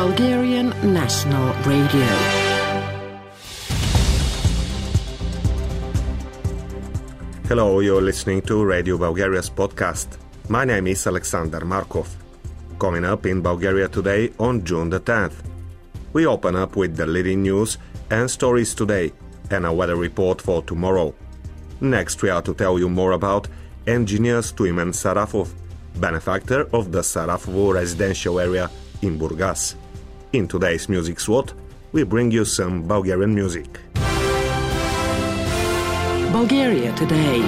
Bulgarian National Radio. Hello, you're listening to Radio Bulgaria's podcast. My name is Alexander Markov. Coming up in Bulgaria today on June the 10th. We open up with the leading news and stories today and a weather report for tomorrow. Next, we are to tell you more about engineer Stoimen Sarafov, benefactor of the Sarafovo residential area in Burgas. In today's Music slot, we bring you some Bulgarian music. Bulgaria today.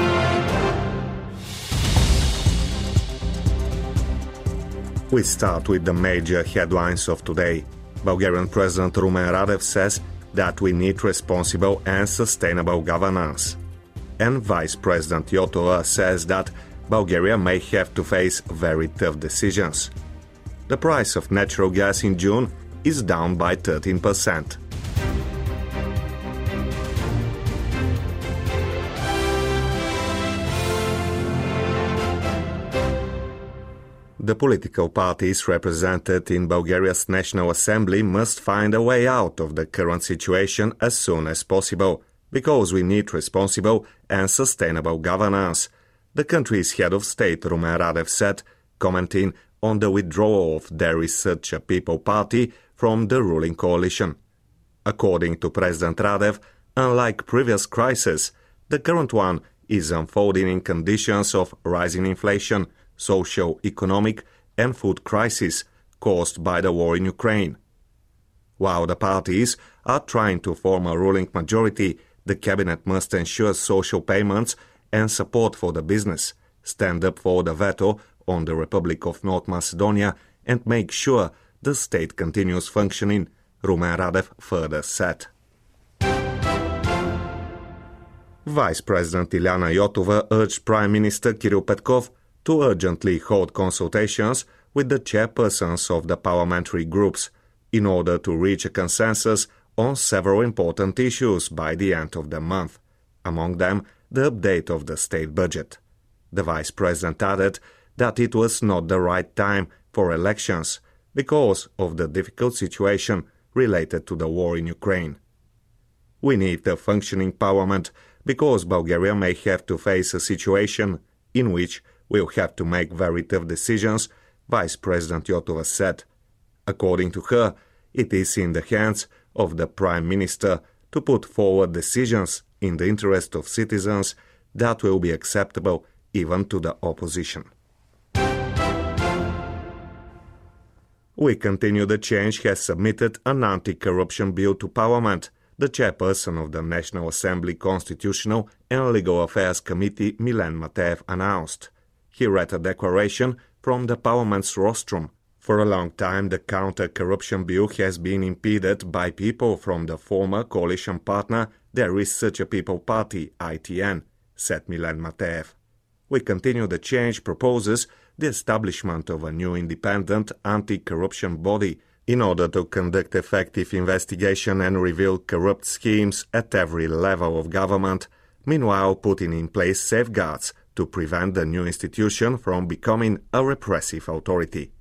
We start with the major headlines of today. Bulgarian President Rumen Radev says that we need responsible and sustainable governance. And Vice President Yotova says that Bulgaria may have to face very tough decisions. The price of natural gas in June is down by 13%. The political parties represented in Bulgaria's National Assembly must find a way out of the current situation as soon as possible, because we need responsible and sustainable governance, the country's head of state Rumen Radev said, commenting on the withdrawal of There is Such a People Party from the ruling coalition. According to President Radev, unlike previous crises, the current one is unfolding in conditions of rising inflation, social, economic, and food crisis caused by the war in Ukraine. While the parties are trying to form a ruling majority, the cabinet must ensure social payments and support for the business, stand up for the veto on the Republic of North Macedonia, and make sure the state continues functioning, Rumen Radev further said. Vice President Iliana Yotova urged Prime Minister Kirill Petkov to urgently hold consultations with the chairpersons of the parliamentary groups in order to reach a consensus on several important issues by the end of the month, among them the update of the state budget. The vice president added that it was not the right time for elections because of the difficult situation related to the war in Ukraine. We need a functioning parliament because Bulgaria may have to face a situation in which we'll have to make very tough decisions, Vice President Yotova said. According to her, it is in the hands of the Prime Minister to put forward decisions in the interest of citizens that will be acceptable even to the opposition. We continue the change has submitted an anti-corruption bill to Parliament. The chairperson of the National Assembly Constitutional and Legal Affairs Committee, Milan Matev, announced. He read a declaration from the Parliament's rostrum. For a long time, the counter-corruption bill has been impeded by people from the former coalition partner There is Such a People Party, ITN, said Milan Matev. We continue the change proposes the establishment of a new independent anti-corruption body in order to conduct effective investigation and reveal corrupt schemes at every level of government, meanwhile putting in place safeguards to prevent the new institution from becoming a repressive authority.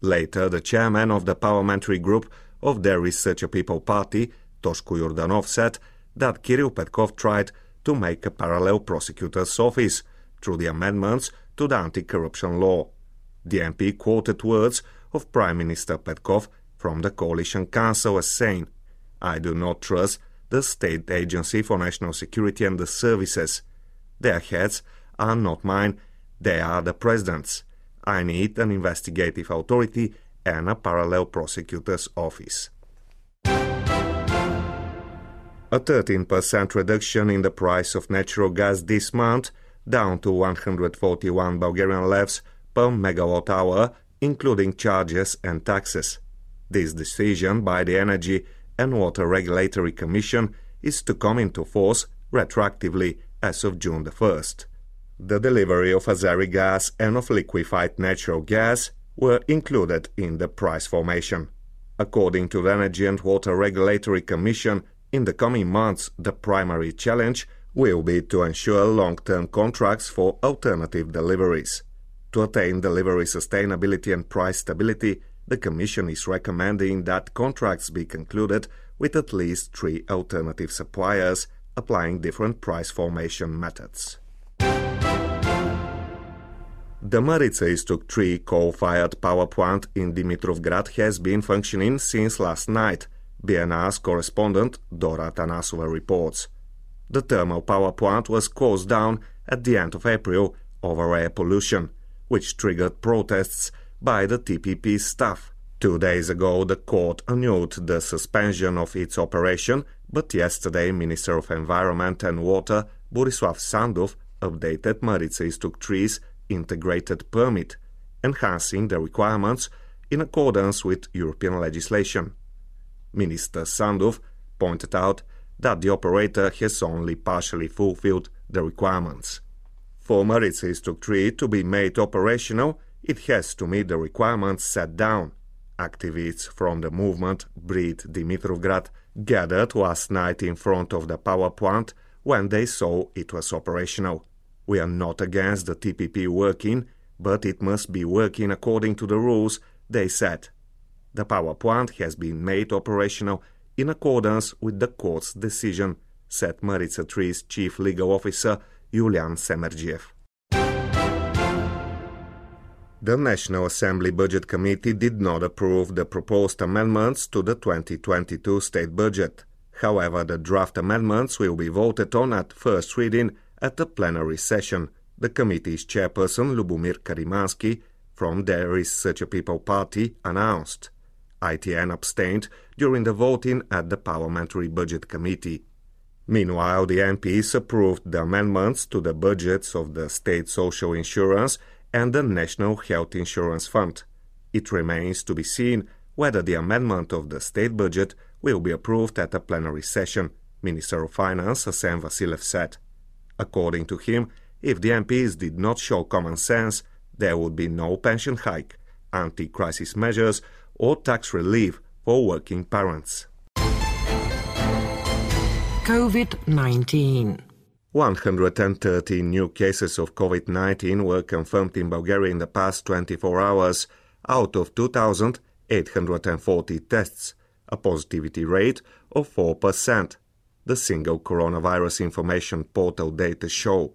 Later, the chairman of the parliamentary group of the a People Party, Toshko Yordanov, said that Kirill Petkov tried to make a parallel prosecutor's office through the amendments to the anti-corruption law. The MP quoted words of Prime Minister Petkov from the Coalition Council as saying, I do not trust the State Agency for National Security and the Services. Their heads are not mine, they are the President's. I need an investigative authority and a parallel prosecutor's office. A 13% reduction in the price of natural gas this month, down to 141 Bulgarian levs per megawatt hour, including charges and taxes. This decision by the Energy and Water Regulatory Commission is to come into force retroactively as of June the 1st. The delivery of Azeri gas and of liquefied natural gas were included in the price formation. According to the Energy and Water Regulatory Commission, in the coming months, the primary challenge will be to ensure long-term contracts for alternative deliveries. To attain delivery sustainability and price stability, the Commission is recommending that contracts be concluded with at least three alternative suppliers applying different price formation methods. The Maritsa Istok 3 coal-fired power plant in Dimitrovgrad has been functioning since last night, BNR's correspondent Dora Tanasova reports. The thermal power plant was closed down at the end of April over air pollution, which triggered protests by the TPP staff. Two days ago, the court annulled the suspension of its operation, but yesterday, Minister of Environment and Water Borislav Sandov updated Maritsa Istok 3's integrated permit, enhancing the requirements in accordance with European legislation. Minister Sandov pointed out that the operator has only partially fulfilled the requirements. For Istok 3 to be made operational, it has to meet the requirements set down. Activists from the movement Breathe Dimitrovgrad gathered last night in front of the power plant when they saw it was operational. We are not against the TPP working, but it must be working according to the rules, they said. The power plant has been made operational in accordance with the court's decision, said Maritsa Tree's chief legal officer, Yulian Semergiev. The National Assembly Budget Committee did not approve the proposed amendments to the 2022 state budget. However, the draft amendments will be voted on at first reading at the plenary session, the committee's chairperson Lubomir Karimansky from There is Such a People party announced. ITN abstained during the voting at the Parliamentary Budget Committee. Meanwhile, the MPs approved the amendments to the budgets of the State Social Insurance and the National Health Insurance Fund. It remains to be seen whether the amendment of the state budget will be approved at a plenary session, Minister of Finance Assen Vassilev said. According to him, if the MPs did not show common sense, there would be no pension hike, anti crisis measures, or tax relief for working parents. COVID 19. 130 new cases of COVID 19 were confirmed in Bulgaria in the past 24 hours out of 2,840 tests, a positivity rate of 4% the single coronavirus information portal data show.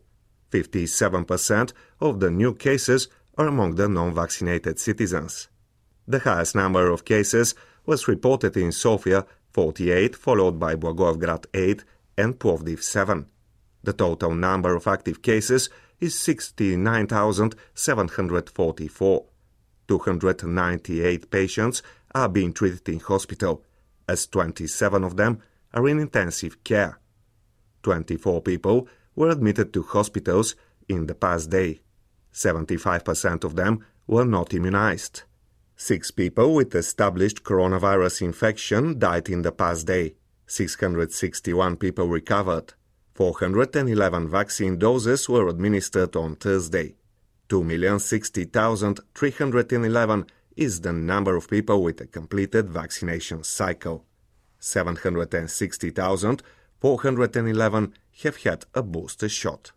57% of the new cases are among the non vaccinated citizens. The highest number of cases was reported in Sofia, 48, followed by Blagoevgrad, 8, and Plovdiv, 7. The total number of active cases is 69,744. 298 patients are being treated in hospital, as 27 of them are in intensive care. 24 people were admitted to hospitals in the past day. 75% of them were not immunized. Six people with established coronavirus infection died in the past day. 661 people recovered. 411 vaccine doses were administered on Thursday. 2,060,311 is the number of people with a completed vaccination cycle. 760,411 have had a booster shot.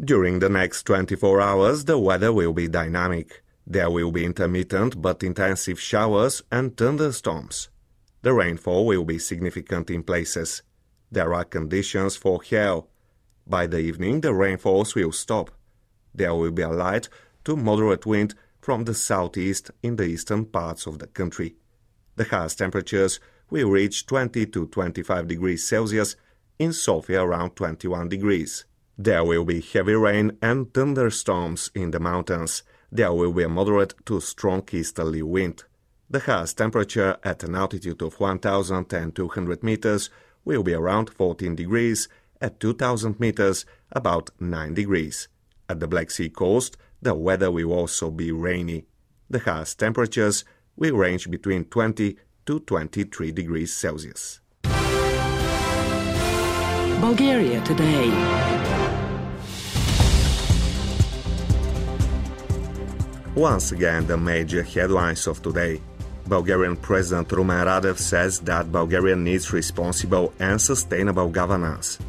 During the next 24 hours, the weather will be dynamic. There will be intermittent but intensive showers and thunderstorms. The rainfall will be significant in places. There are conditions for hail. By the evening, the rainfalls will stop. There will be a light to moderate wind from the southeast in the eastern parts of the country. The highest temperatures will reach 20 to 25 degrees Celsius, in Sofia around 21 degrees. There will be heavy rain and thunderstorms in the mountains. There will be a moderate to strong easterly wind. The highest temperature at an altitude of 1,200 meters will be around 14 degrees, at 2,000 meters, about 9 degrees. At the Black Sea coast, the weather will also be rainy. The highest temperatures will range between 20 to 23 degrees Celsius. Bulgaria today. Once again, the major headlines of today. Bulgarian President Rumen Radev says that Bulgaria needs responsible and sustainable governance.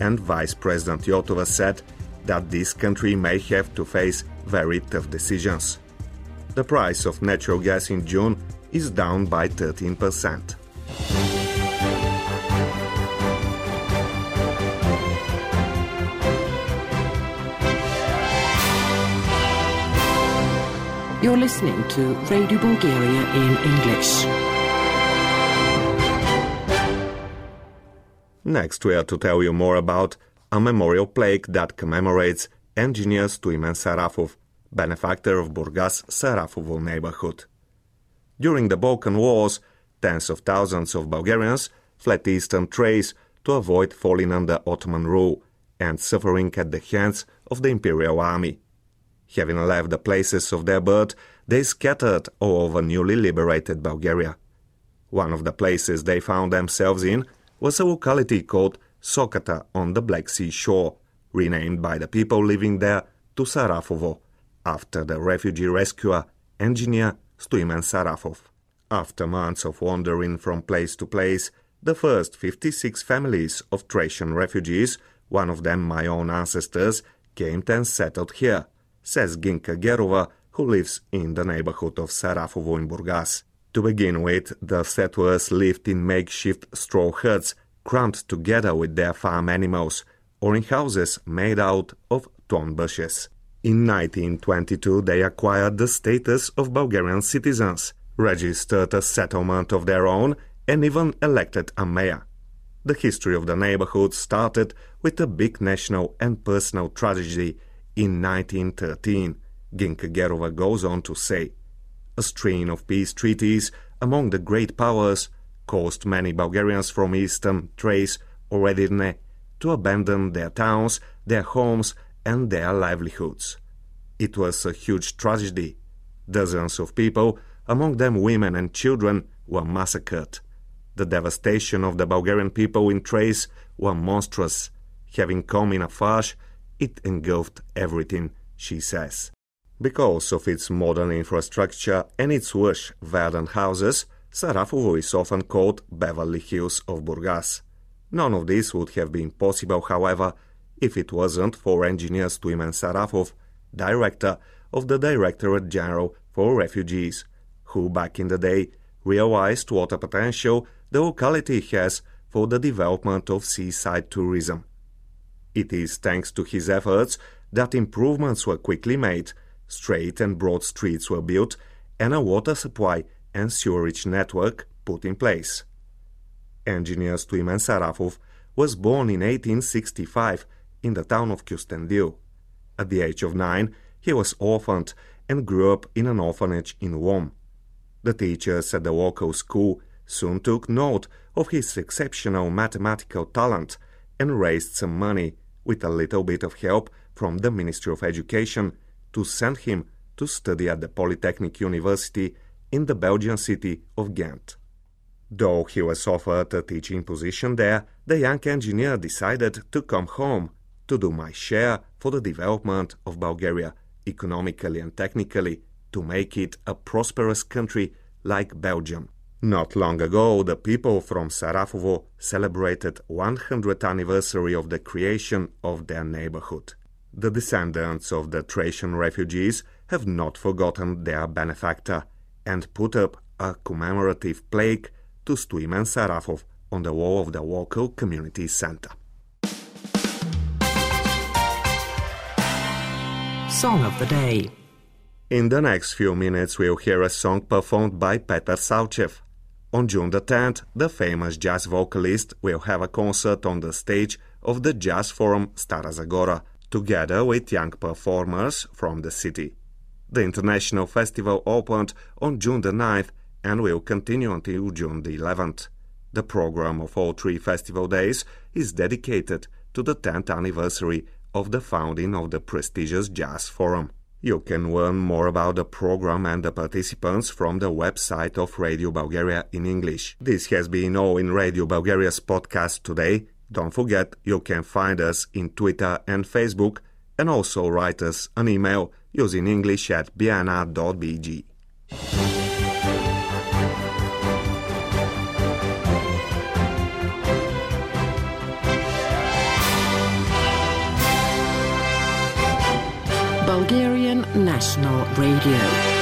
And Vice President Yotova said that this country may have to face very tough decisions. The price of natural gas in June is down by 13%. You're listening to Radio Bulgaria in English. Next, we are to tell you more about a memorial plaque that commemorates engineer Stoimen Sarafov, benefactor of Burgas Sarafovo neighborhood. During the Balkan Wars, tens of thousands of Bulgarians fled eastern Thrace to avoid falling under Ottoman rule and suffering at the hands of the imperial army. Having left the places of their birth, they scattered all over newly liberated Bulgaria. One of the places they found themselves in was a locality called Sokata on the Black Sea shore, renamed by the people living there to Sarafovo, after the refugee rescuer, engineer Stoimen Sarafov. After months of wandering from place to place, the first 56 families of Thracian refugees, one of them my own ancestors, came and settled here, says Ginka Gerova, who lives in the neighborhood of Sarafovo in Burgas. To begin with, the settlers lived in makeshift straw huts cramped together with their farm animals, or in houses made out of thorn bushes. In 1922, they acquired the status of Bulgarian citizens, registered a settlement of their own, and even elected a mayor. The history of the neighborhood started with a big national and personal tragedy in 1913, Ginka Gerova goes on to say. A strain of peace treaties among the great powers caused many Bulgarians from eastern Thrace or Edirne to abandon their towns, their homes, and their livelihoods. It was a huge tragedy. Dozens of people, among them women and children, were massacred. The devastation of the Bulgarian people in Thrace were monstrous. Having come in a flash, it engulfed everything, she says. Because of its modern infrastructure and its lush, verdant houses, Sarafovo is often called Beverly Hills of Burgas. None of this would have been possible, however, if it wasn't for engineer Stoimen Sarafov, director of the Directorate General for Refugees, who back in the day realized what a potential the locality has for the development of seaside tourism. It is thanks to his efforts that improvements were quickly made, straight and broad streets were built, and a water supply and sewerage network put in place. Engineer Stoimen Sarafov was born in 1865 in the town of Kyustendil. At the age of nine, he was orphaned and grew up in an orphanage in Lom. The teachers at the local school soon took note of his exceptional mathematical talent and raised some money, with a little bit of help from the Ministry of Education, to send him to study at the Polytechnic University in the Belgian city of Ghent. Though he was offered a teaching position there, the young engineer decided to come home to do my share for the development of Bulgaria, economically and technically, to make it a prosperous country like Belgium. Not long ago, the people from Sarafovo celebrated 100th anniversary of the creation of their neighborhood. The descendants of the Thracian refugees have not forgotten their benefactor and put up a commemorative plaque to Stoimen Sarafov on the wall of the local community center. Song of the Day In the next few minutes, we'll hear a song performed by Petar Savchev. On June the 10th, the famous jazz vocalist will have a concert on the stage of the Jazz Forum Stara Zagora, together with young performers from the city. The international festival opened on June the 9th and will continue until June the 11th. The program of all three festival days is dedicated to the 10th anniversary of the founding of the prestigious Jazz Forum. You can learn more about the program and the participants from the website of Radio Bulgaria in English. This has been all in Radio Bulgaria's podcast today. Don't forget you can find us in Twitter and Facebook and also write us an email using English at bnr.bg. Bulgarian National Radio.